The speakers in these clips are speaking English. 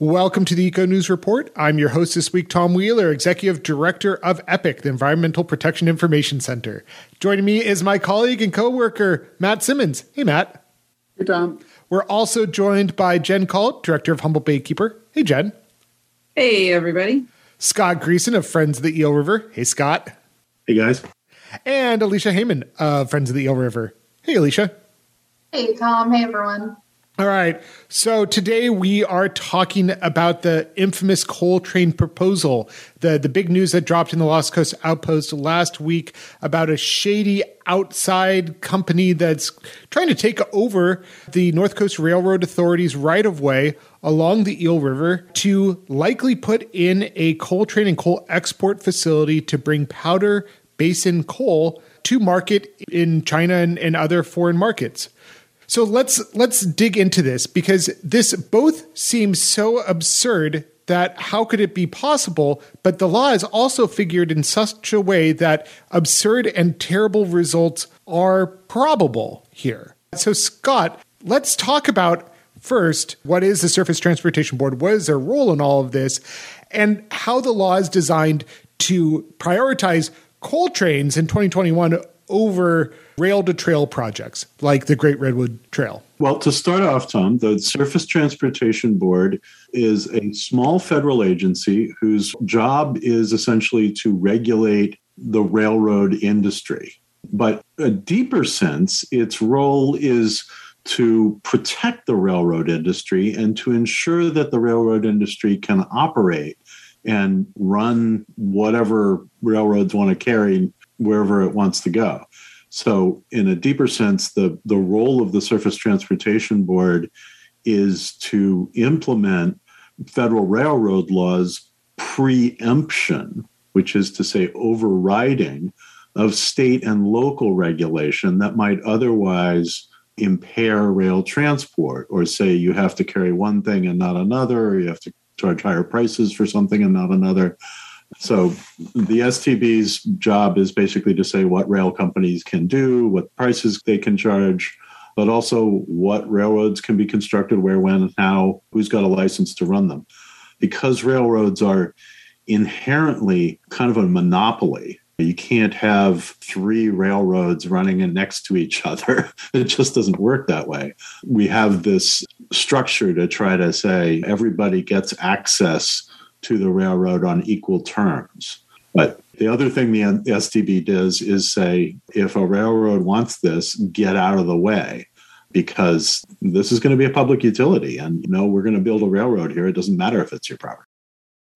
Welcome to the Eco News Report. I'm your host this week, Tom Wheeler, Executive Director of EPIC, the Environmental Protection Information Center. Joining me is my colleague and coworker, Matt Simmons. Hey, Matt. Hey, Tom. We're also joined by Jen Kalt, Director of Humboldt Baykeeper. Hey, Jen. Hey, everybody. Scott Greacen of Friends of the Eel River. Hey, Scott. Hey, guys. And Alicia Hamann of Friends of the Eel River. Hey, Alicia. Hey, Tom. Hey, everyone. All right. So today we are talking about the infamous coal train proposal, the, the big news that dropped in the Lost Coast Outpost last week about a shady outside company that's trying to take over the North Coast Railroad Authority's right of way along the Eel River to likely put in a coal train and coal export facility to bring powder basin coal to market in China and, and other foreign markets. So let's let's dig into this because this both seems so absurd that how could it be possible? But the law is also figured in such a way that absurd and terrible results are probable here. So Scott, let's talk about first what is the Surface Transportation Board? What is their role in all of this? And how the law is designed to prioritize coal trains in 2021 over rail to trail projects like the Great Redwood Trail? Well, to start off, Tom, the Surface Transportation Board is a small federal agency whose job is essentially to regulate the railroad industry. But a deeper sense, its role is to protect the railroad industry and to ensure that the railroad industry can operate and run whatever railroads want to carry wherever it wants to go. So, in a deeper sense, the, the role of the Surface Transportation Board is to implement federal railroad laws preemption, which is to say, overriding of state and local regulation that might otherwise impair rail transport, or say you have to carry one thing and not another, or you have to charge higher prices for something and not another. So the STB's job is basically to say what rail companies can do, what prices they can charge, but also what railroads can be constructed, where, when, and how, who's got a license to run them. Because railroads are inherently kind of a monopoly. You can't have three railroads running in next to each other. It just doesn't work that way. We have this structure to try to say everybody gets access to the railroad on equal terms. But the other thing the STB does is say if a railroad wants this, get out of the way because this is going to be a public utility. And you know, we're going to build a railroad here. It doesn't matter if it's your property.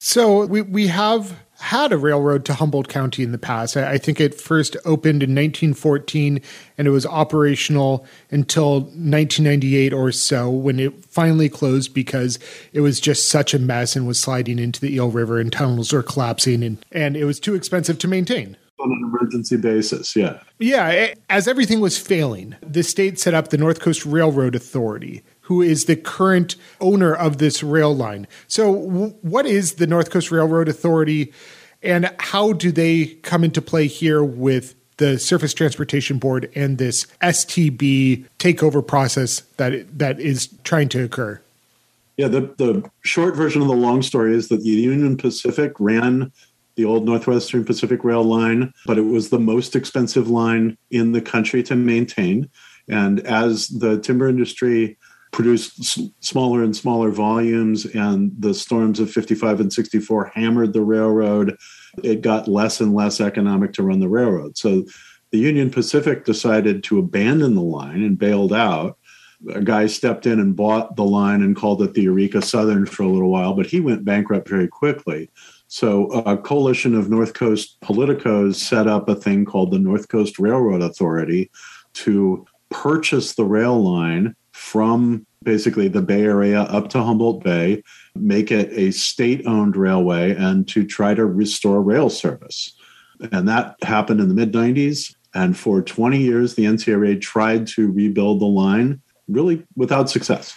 So we, we have had a railroad to Humboldt County in the past. I, I, think it first opened in 1914 and it was operational until 1998 or so when it finally closed because it was just such a mess and was sliding into the Eel River and tunnels were collapsing and, and it was too expensive to maintain on an emergency basis. Yeah. Yeah. As everything was failing, the state set up the North Coast Railroad Authority, who is the current owner of this rail line. So, w- what is the North Coast Railroad Authority, and how do they come into play here with the Surface Transportation Board and this STB takeover process that that is trying to occur? Yeah, the, the short version of the long story is that the Union Pacific ran the old Northwestern Pacific Rail line, but it was the most expensive line in the country to maintain. And as the timber industry produced smaller and smaller volumes, and the storms of 55 and 64 hammered the railroad. It got less and less economic to run the railroad. So the Union Pacific decided to abandon the line and bailed out. A guy stepped in and bought the line and called it the Eureka Southern for a little while, but he went bankrupt very quickly. So a coalition of North Coast politicos set up a thing called the North Coast Railroad Authority to purchase the rail line from basically the Bay Area up to Humboldt Bay, make it a state owned railway, and to try to restore rail service. And that happened in the mid 90s. And for 20 years, the NCRA tried to rebuild the line, really without success,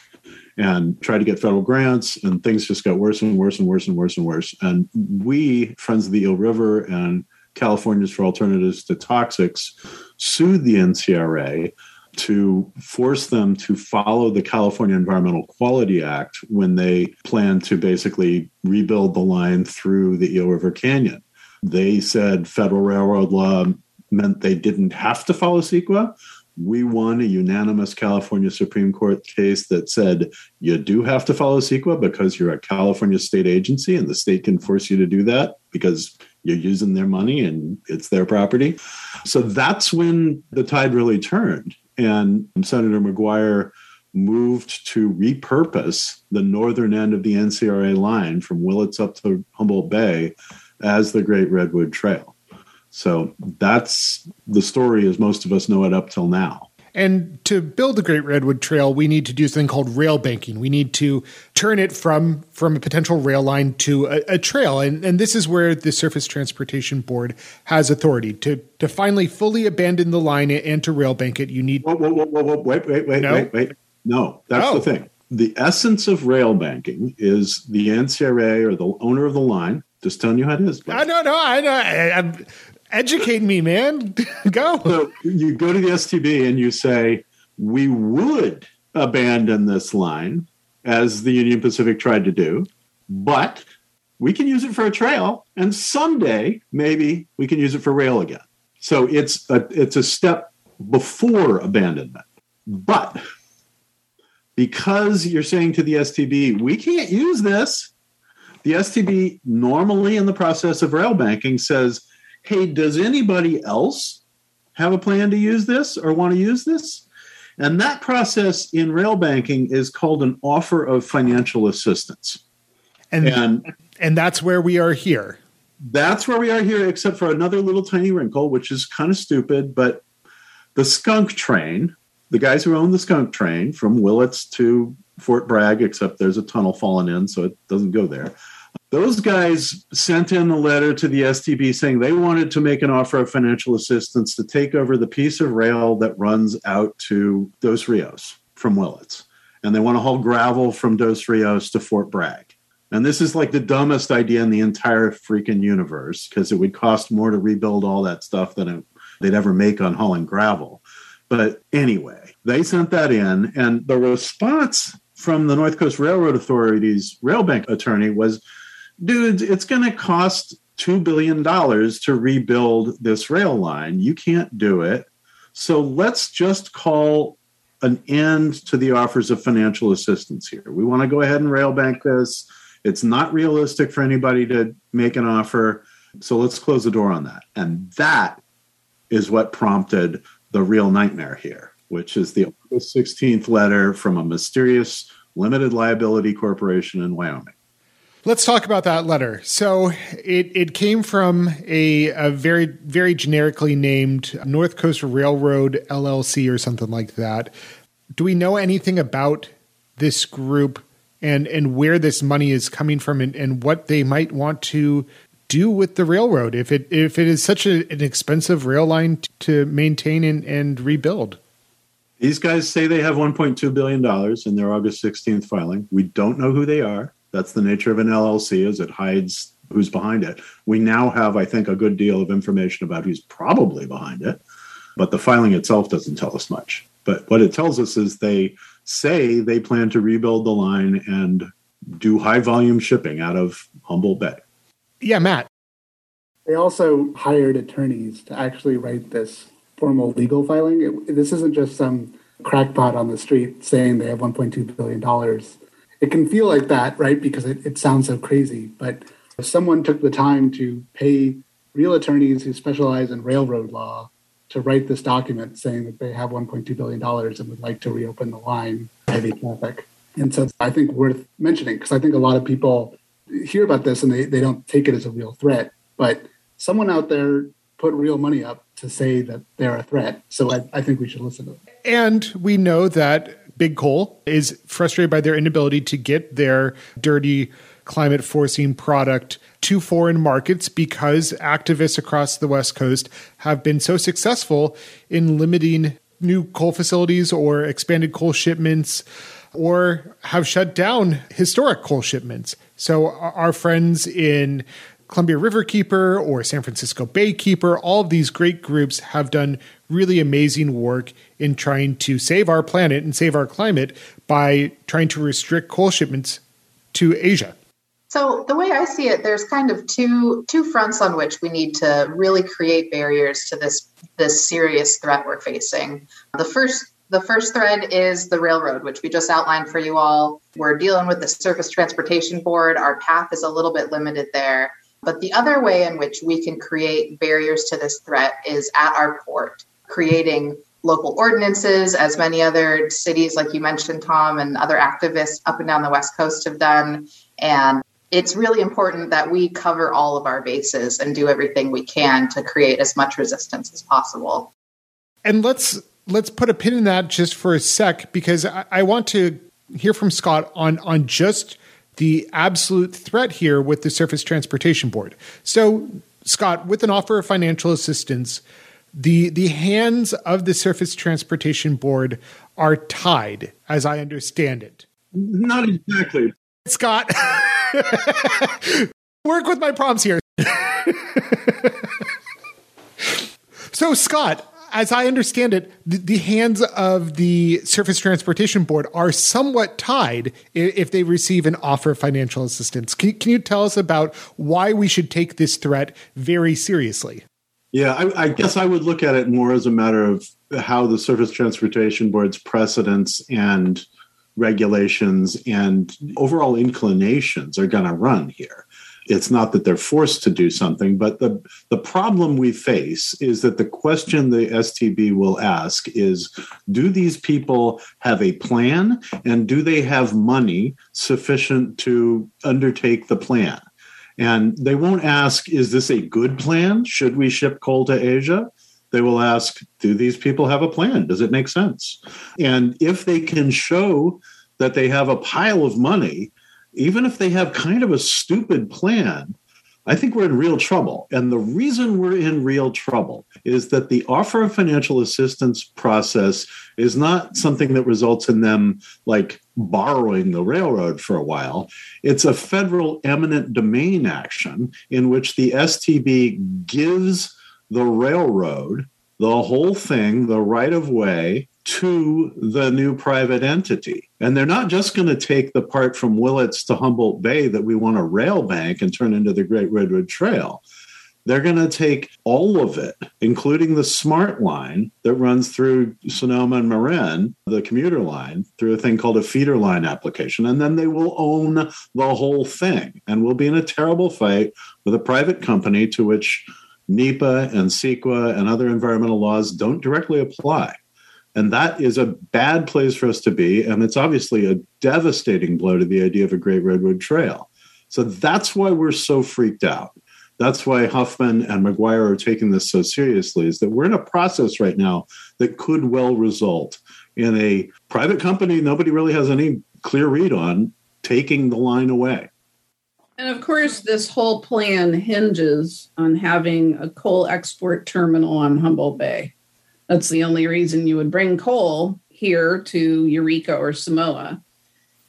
and tried to get federal grants, and things just got worse and worse and worse and worse and worse. And we, Friends of the Eel River and Californians for Alternatives to Toxics, sued the NCRA to force them to follow the California Environmental Quality Act when they plan to basically rebuild the line through the Eel River Canyon. They said federal railroad law meant they didn't have to follow CEQA. We won a unanimous California Supreme Court case that said you do have to follow CEQA because you're a California state agency and the state can force you to do that because you're using their money and it's their property. So that's when the tide really turned. And Senator McGuire moved to repurpose the northern end of the NCRA line from Willits up to Humboldt Bay as the Great Redwood Trail. So that's the story as most of us know it up till now. And to build the Great Redwood Trail, we need to do something called rail banking. We need to turn it from from a potential rail line to a, a, trail. And, and this is where the Surface Transportation Board has authority to to finally fully abandon the line and to rail bank it. You need. Whoa, whoa, whoa, whoa, whoa. wait, wait, wait, no? wait, wait. No, that's oh. the thing. The essence of rail banking is the NCRA or the owner of the line just telling you how it is. No, no, no. I know. Educate me, man. go. So you go to the STB and you say, we would abandon this line as the Union Pacific tried to do, but we can use it for a trail, and someday maybe we can use it for rail again. So it's a, it's a step before abandonment. But because you're saying to the STB, we can't use this, the STB normally in the process of rail banking says, hey, does anybody else have a plan to use this or want to use this? And that process in rail banking is called an offer of financial assistance. And, and, and that's where we are here. That's where we are here, except for another little tiny wrinkle, which is kind of stupid. But the skunk train, the guys who own the skunk train from Willits to Fort Bragg, except there's a tunnel fallen in, so it doesn't go there. Those guys sent in a letter to the STB saying they wanted to make an offer of financial assistance to take over the piece of rail that runs out to Dos Rios from Willits. And they want to haul gravel from Dos Rios to Fort Bragg. And this is like the dumbest idea in the entire freaking universe because it would cost more to rebuild all that stuff than it, they'd ever make on hauling gravel. But anyway, they sent that in, and the response from the North Coast Railroad Authority's railbank attorney was dudes, it's going to cost $2 billion to rebuild this rail line. You can't do it. So let's just call an end to the offers of financial assistance here. We want to go ahead and rail bank this. It's not realistic for anybody to make an offer. So let's close the door on that. And that is what prompted the real nightmare here, which is the August 16th letter from a mysterious limited liability corporation in Wyoming. Let's talk about that letter. So it, it came from a, a very, very generically named North Coast Railroad LLC or something like that. Do we know anything about this group and, and where this money is coming from and, and what they might want to do with the railroad if it if it is such a, an expensive rail line to maintain and, and rebuild? These guys say they have 1.2 billion dollars in their August 16th filing. We don't know who they are. That's the nature of an LLC, is it hides who's behind it. We now have, I think, a good deal of information about who's probably behind it, but the filing itself doesn't tell us much. But what it tells us is they say they plan to rebuild the line and do high volume shipping out of Humboldt Bay. Yeah, Matt. They also hired attorneys to actually write this formal legal filing. It, this isn't just some crackpot on the street saying they have $1.2 billion it can feel like that, right? Because it, it sounds so crazy. But if someone took the time to pay real attorneys who specialize in railroad law to write this document saying that they have $1.2 billion and would like to reopen the line heavy traffic. And so I think worth mentioning because I think a lot of people hear about this and they, they don't take it as a real threat. But someone out there put real money up to say that they're a threat. So I, I think we should listen to them. And we know that Big Coal is frustrated by their inability to get their dirty climate forcing product to foreign markets because activists across the West Coast have been so successful in limiting new coal facilities or expanded coal shipments or have shut down historic coal shipments. So our friends in Columbia Riverkeeper or San Francisco Baykeeper, all of these great groups have done really amazing work in trying to save our planet and save our climate by trying to restrict coal shipments to Asia. So the way I see it, there's kind of two two fronts on which we need to really create barriers to this this serious threat we're facing. The first the first thread is the railroad, which we just outlined for you all. We're dealing with the Surface Transportation Board. Our path is a little bit limited there. But the other way in which we can create barriers to this threat is at our port, creating local ordinances, as many other cities, like you mentioned, Tom, and other activists up and down the West Coast have done. And it's really important that we cover all of our bases and do everything we can to create as much resistance as possible. And let's let's put a pin in that just for a sec because I, I want to hear from Scott on on just the absolute threat here with the Surface Transportation Board. So, Scott, with an offer of financial assistance, the the hands of the Surface Transportation Board are tied, as I understand it. Not exactly. Scott, work with my prompts here. so, Scott, as I understand it, the, the, hands of the Surface Transportation Board are somewhat tied if they receive an offer of financial assistance. Can, can you tell us about why we should take this threat very seriously? Yeah, I, I, guess I would look at it more as a matter of how the Surface Transportation Board's precedents and regulations and overall inclinations are going to run here it's not that they're forced to do something, but the, the problem we face is that the question the STB will ask is do these people have a plan and do they have money sufficient to undertake the plan? And they won't ask, is this a good plan? Should we ship coal to Asia? They will ask, do these people have a plan? Does it make sense? And if they can show that they have a pile of money even if they have kind of a stupid plan, I think we're in real trouble. And the reason we're in real trouble is that the offer of financial assistance process is not something that results in them like borrowing the railroad for a while. It's a federal eminent domain action in which the STB gives the railroad the whole thing, the right of way, to the new private entity. And they're not just going to take the part from Willits to Humboldt Bay that we want a rail bank and turn into the Great Redwood Trail. They're going to take all of it, including the SMART line that runs through Sonoma and Marin, the commuter line, through a thing called a feeder line application. And then they will own the whole thing. And we'll be in a terrible fight with a private company to which NEPA and CEQA and other environmental laws don't directly apply. And that is a bad place for us to be. And it's obviously a devastating blow to the idea of a Great Redwood Trail. So that's why we're so freaked out. That's why Huffman and McGuire are taking this so seriously, is that we're in a process right now that could well result in a private company nobody really has any clear read on taking the line away. And of course, this whole plan hinges on having a coal export terminal on Humboldt Bay. That's the only reason you would bring coal here to Eureka or Samoa,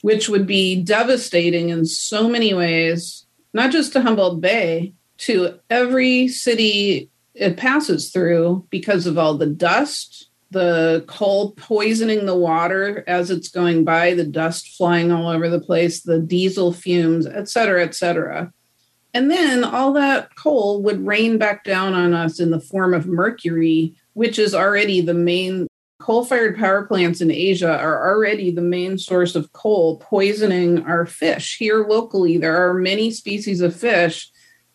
which would be devastating in so many ways, not just to Humboldt Bay, to every city it passes through because of all the dust, the coal poisoning the water as it's going by, the dust flying all over the place, the diesel fumes, et cetera, et cetera. And then all that coal would rain back down on us in the form of mercury which is already the main coal fired power plants in Asia are already the main source of coal poisoning our fish. Here locally, there are many species of fish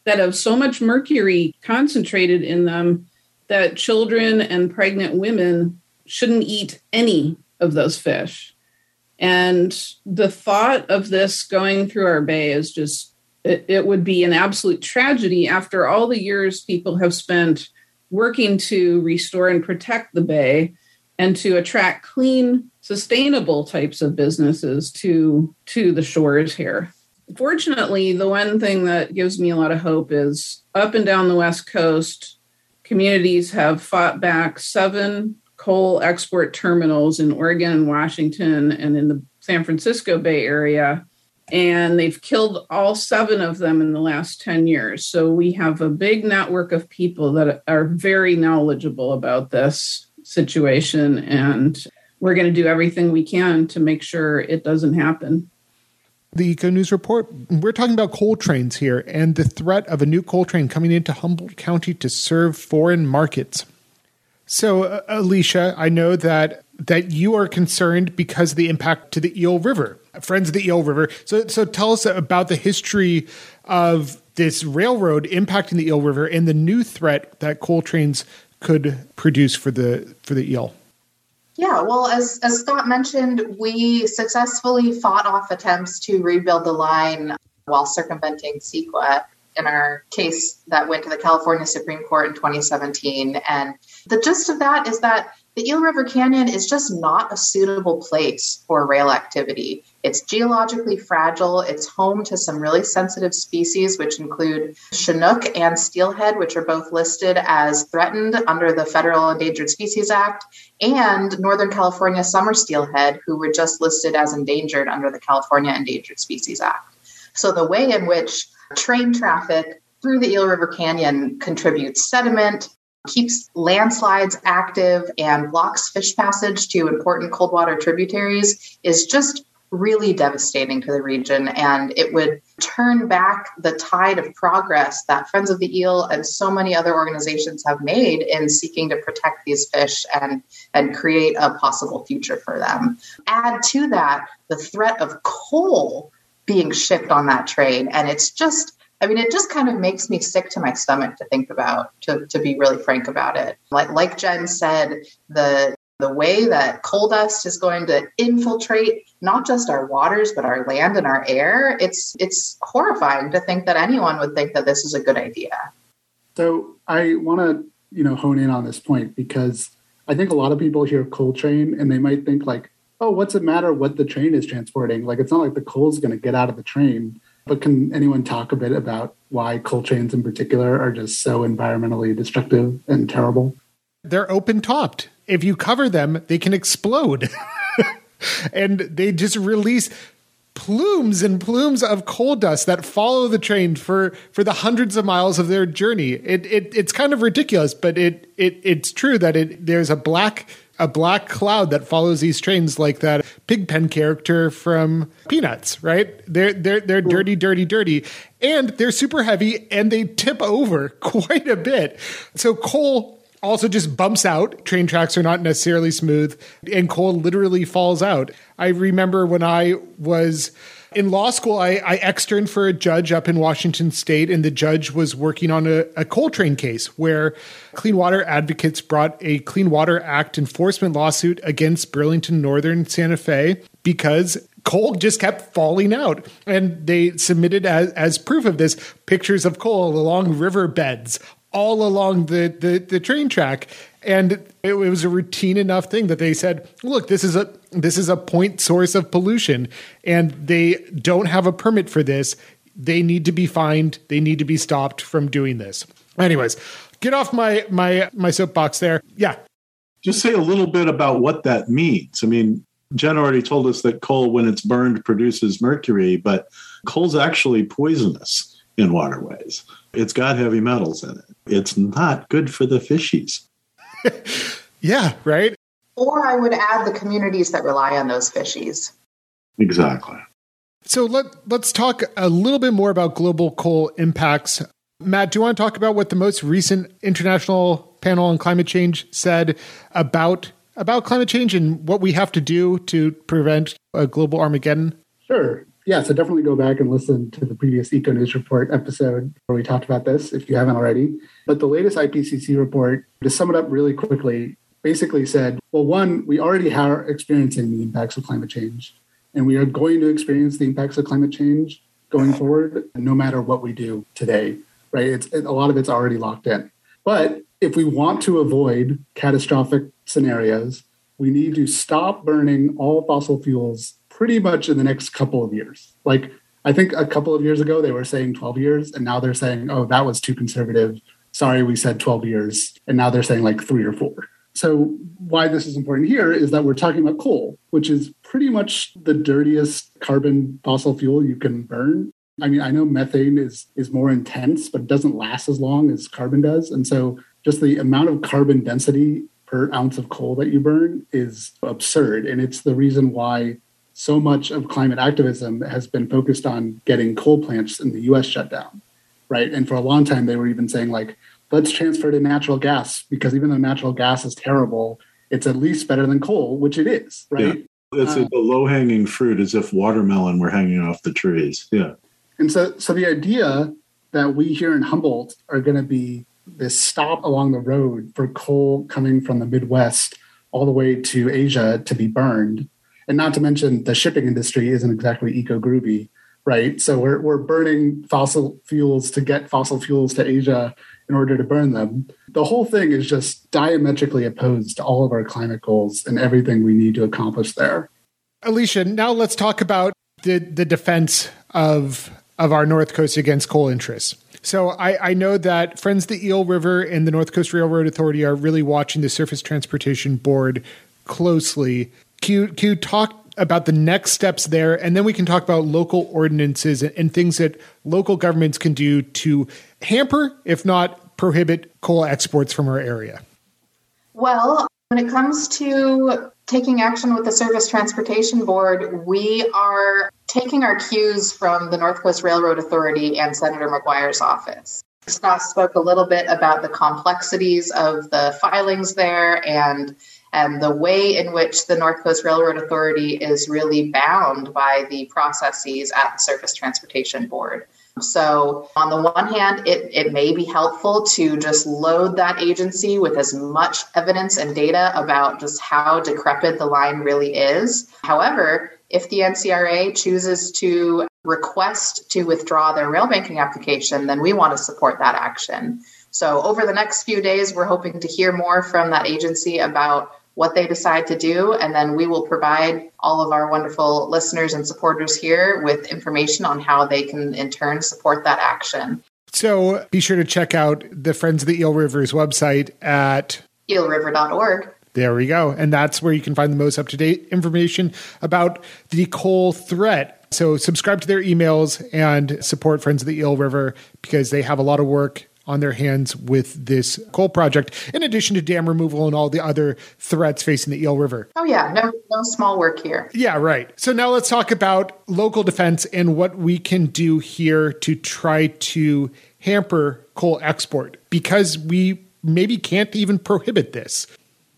that have so much mercury concentrated in them that children and pregnant women shouldn't eat any of those fish. And the thought of this going through our bay is just, it, it would be an absolute tragedy after all the years people have spent working to restore and protect the bay and to attract clean sustainable types of businesses to to the shores here. Fortunately the one thing that gives me a lot of hope is up and down the west coast communities have fought back seven coal export terminals in oregon and washington and in the san francisco bay area and they've killed all seven of them in the last 10 years. So we have a big network of people that are very knowledgeable about this situation, and we're going to do everything we can to make sure it doesn't happen. The Eco News Report, we're talking about coal trains here and the threat of a new coal train coming into Humboldt County to serve foreign markets. So, uh, Alicia, I know that that you are concerned because of the impact to the Eel River, friends of the Eel River. So, so tell us about the history of this railroad impacting the Eel River and the new threat that coal trains could produce for the for the eel. Yeah, well, as as Scott mentioned, we successfully fought off attempts to rebuild the line while circumventing CEQA in our case that went to the California Supreme Court in 2017. And the gist of that is that the Eel River Canyon is just not a suitable place for rail activity. It's geologically fragile. It's home to some really sensitive species, which include Chinook and steelhead, which are both listed as threatened under the Federal Endangered Species Act, and Northern California summer steelhead, who were just listed as endangered under the California Endangered Species Act. So the way in which train traffic through the Eel River Canyon contributes sediment, keeps landslides active, and blocks fish passage to important cold water tributaries is just really devastating to the region. And it would turn back the tide of progress that Friends of the Eel and so many other organizations have made in seeking to protect these fish and, and create a possible future for them. Add to that the threat of coal being shipped on that train. And it's just, I mean, it just kind of makes me sick to my stomach to think about, to, to be really frank about it. Like, like Jen said, the the way that coal dust is going to infiltrate not just our waters but our land and our air it's it's horrifying to think that anyone would think that this is a good idea so i want to you know hone in on this point because i think a lot of people hear coal train and they might think like oh, what's it matter what the train is transporting? Like, it's not like the coal is going to get out of the train. But can anyone talk a bit about why coal trains in particular are just so environmentally destructive and terrible? They're open topped. If you cover them, they can explode. and they just release plumes and plumes of coal dust that follow the train for for the hundreds of miles of their journey. It, it it's kind of ridiculous, but it it it's true that it there's a black a black cloud that follows these trains like that pigpen character from peanuts right? They're they're they're dirty dirty dirty. And they're super heavy and they tip over quite a bit. So coal also just bumps out. Train tracks are not necessarily smooth and coal literally falls out. I remember when i was in law school, I, I externed for a judge up in Washington state, and the judge was working on a, a coal train case where clean water advocates brought a Clean Water Act enforcement lawsuit against Burlington Northern Santa Fe because coal just kept falling out. And they submitted as, as proof of this pictures of coal along riverbeds all along the, the, the train track. And it was a routine enough thing that they said, look, this is a this is a point source of pollution and they don't have a permit for this. They need to be fined. They need to be stopped from doing this. Anyways, get off my my my soapbox there. Yeah. Just say a little bit about what that means. I mean, Jen already told us that coal, when it's burned, produces mercury, but coal's actually poisonous in waterways. It's got heavy metals in it. It's not good for the fishies. yeah, right. Or I would add the communities that rely on those fishies. Exactly. So let let's talk a little bit more about global coal impacts. Matt, do you want to talk about what the most recent international panel on climate change said about about climate change and what we have to do to prevent a global Armageddon? Sure. Yeah, so definitely go back and listen to the previous Eco News Report episode where we talked about this if you haven't already. But the latest IPCC report, to sum it up really quickly, basically said, well, one, we already are experiencing the impacts of climate change, and we are going to experience the impacts of climate change going forward, no matter what we do today, right? It's it, a lot of it's already locked in. But if we want to avoid catastrophic scenarios, we need to stop burning all fossil fuels pretty much in the next couple of years. Like I think a couple of years ago they were saying 12 years, and now they're saying, oh, that was too conservative. Sorry, we said 12 years, and now they're saying like three or four. So, why this is important here is that we're talking about coal, which is pretty much the dirtiest carbon fossil fuel you can burn. I mean, I know methane is is more intense, but it doesn't last as long as carbon does. And so just the amount of carbon density per ounce of coal that you burn is absurd. And it's the reason why so much of climate activism has been focused on getting coal plants in the US shut down. Right. And for a long time they were even saying like, let's transfer to natural gas because even though natural gas is terrible, it's at least better than coal, which it is, right? Yeah. It's uh, a low hanging fruit as if watermelon were hanging off the trees. Yeah. And so, so the idea that we here in Humboldt are going to be this stop along the road for coal coming from the Midwest all the way to Asia to be burned, and not to mention the shipping industry isn't exactly eco groovy, right? So we're we're burning fossil fuels to get fossil fuels to Asia in order to burn them. The whole thing is just diametrically opposed to all of our climate goals and everything we need to accomplish there. Alicia, now let's talk about the the defense of of our North Coast against coal interests. So I, I, know that Friends of the Eel River and the North Coast Railroad Authority are really watching the Surface Transportation Board closely. Q, Q talk about the next steps there, and then we can talk about local ordinances and, things that local governments can do to hamper, if not prohibit, coal exports from our area. Well, when it comes to taking action with the Surface Transportation Board, we are taking our cues from the North Coast Railroad Authority and Senator McGuire's office. Scott spoke a little bit about the complexities of the filings there and and the way in which the North Coast Railroad Authority is really bound by the processes at the Surface Transportation Board. So, on the one hand, it, it may be helpful to just load that agency with as much evidence and data about just how decrepit the line really is. However, if the NCRA chooses to request to withdraw their rail banking application, then we want to support that action. So, over the next few days, we're hoping to hear more from that agency about what they decide to do. And then we will provide all of our wonderful listeners and supporters here with information on how they can, in turn, support that action. So be sure to check out the Friends of the Eel Rivers website at eelriver.org. There we go. And that's where you can find the most up to date information about the coal threat. So subscribe to their emails and support Friends of the Eel River because they have a lot of work on their hands with this coal project, in addition to dam removal and all the other threats facing the Eel River. Oh, yeah, no, no small work here. Yeah, right. So now let's talk about local defense and what we can do here to try to hamper coal export because we maybe can't even prohibit this.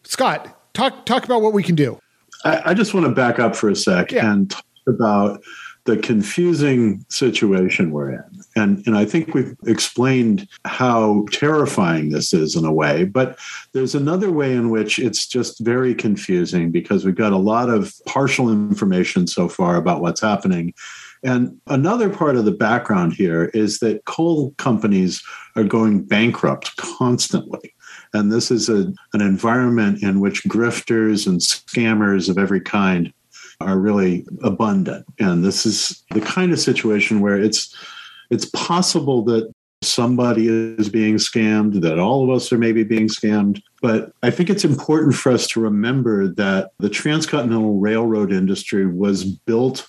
Scott, talk talk about what we can do. I, I just want to back up for a sec yeah. and talk about the confusing situation we're in. And, and I think we've explained how terrifying this is in a way, but there's another way in which it's just very confusing because we've got a lot of partial information so far about what's happening. And another part of the background here is that coal companies are going bankrupt constantly. And this is a, an environment in which grifters and scammers of every kind are really abundant. And this is the kind of situation where it's it's possible that somebody is being scammed, that all of us are maybe being scammed. But I think it's important for us to remember that the transcontinental railroad industry was built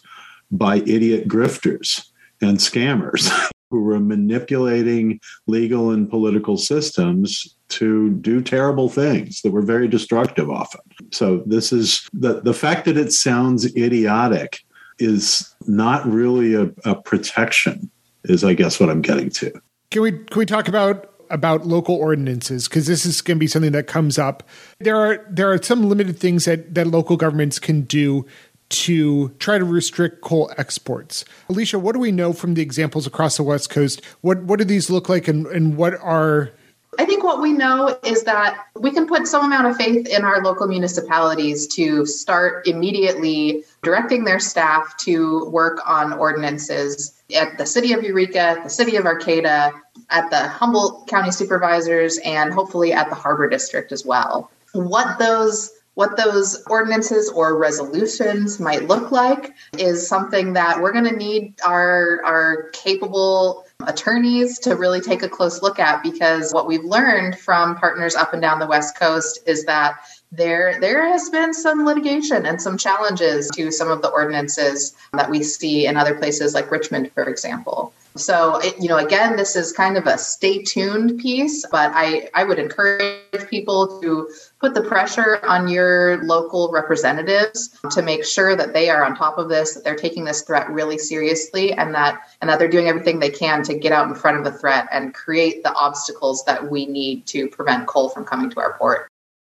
by idiot grifters and scammers who were manipulating legal and political systems to do terrible things that were very destructive often. So this is the the fact that it sounds idiotic is not really a, a protection, is I guess what I'm getting to. Can we can we talk about about local ordinances because this is going to be something that comes up. There are there are some limited things that that local governments can do to try to restrict coal exports. Alicia, what do we know from the examples across the West Coast? What what do these look like and, and what are I think what we know is that we can put some amount of faith in our local municipalities to start immediately directing their staff to work on ordinances at the city of Eureka, the city of Arcata, at the Humboldt County Supervisors, and hopefully at the Harbor District as well. What those what those ordinances or resolutions might look like is something that we're going to need our, our capable attorneys to really take a close look at because what we've learned from partners up and down the West Coast is that there there has been some litigation and some challenges to some of the ordinances that we see in other places like Richmond, for example. So, it, you know, again, this is kind of a stay tuned piece, but I, I would encourage people to put the pressure on your local representatives to make sure that they are on top of this, that they're taking this threat really seriously, and that and that they're doing everything they can to get out in front of the threat and create the obstacles that we need to prevent coal from coming to our port.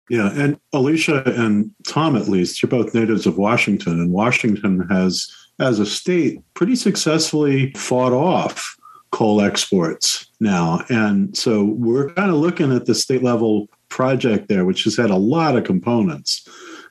Yeah, and Alicia and Tom, at least, you're both natives of Washington, and Washington has as a state, pretty successfully fought off coal exports now. And so we're kind of looking at the state level project there, which has had a lot of components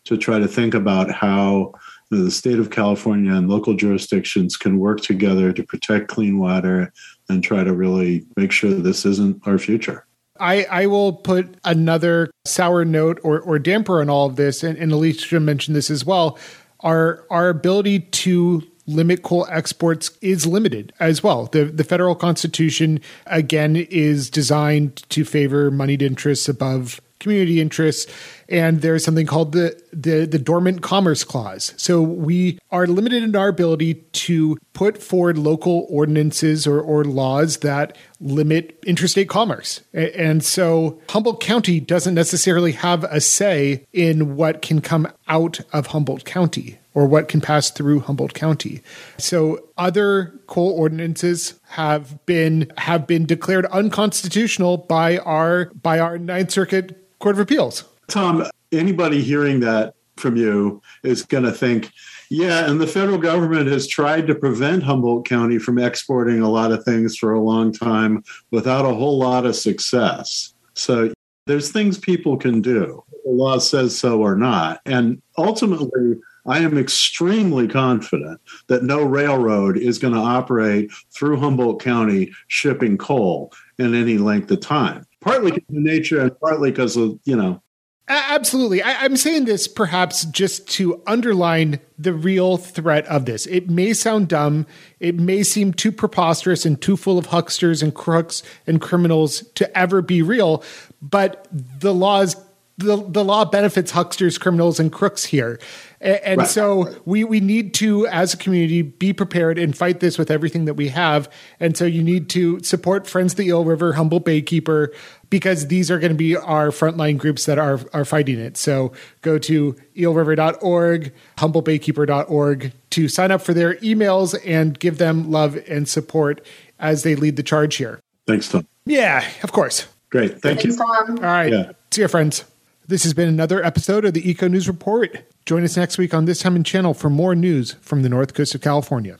to try to think about how the state of California and local jurisdictions can work together to protect clean water and try to really make sure this isn't our future. I, I will put another sour note or, or damper on all of this, and, and Alicia mentioned this as well our our ability to limit coal exports is limited as well. The the federal constitution again is designed to favor moneyed interests above community interests and there's something called the, the the dormant commerce clause so we are limited in our ability to put forward local ordinances or, or laws that limit interstate commerce and so humboldt county doesn't necessarily have a say in what can come out of humboldt county or what can pass through Humboldt County. So other coal ordinances have been have been declared unconstitutional by our by our Ninth Circuit Court of Appeals. Tom, anybody hearing that from you is going to think, yeah, and the federal government has tried to prevent Humboldt County from exporting a lot of things for a long time without a whole lot of success. So there's things people can do. The law says so or not. And ultimately, I am extremely confident that no railroad is going to operate through Humboldt County shipping coal in any length of time. Partly because of nature and partly because of, you know, Absolutely. I, am saying this perhaps just to underline the real threat of this. It may sound dumb. It may seem too preposterous and too full of hucksters and crooks and criminals to ever be real, but the laws the, the law benefits hucksters, criminals, and crooks here. And, and right. so we, we need to, as a community, be prepared and fight this with everything that we have. And so you need to support Friends of the Eel River, Humboldt Baykeeper, because these are going to be our frontline groups that are, are fighting it. So go to eelriver.org, humboldtbaykeeper.org to sign up for their emails and give them love and support as they lead the charge here. Thanks, Tom. Yeah, of course. Great. Thank Thanks, you. Tom. All right. Yeah. See you, friends. This has been another episode of the Eco News Report. Join us next week on this time channel for more news from the north coast of California.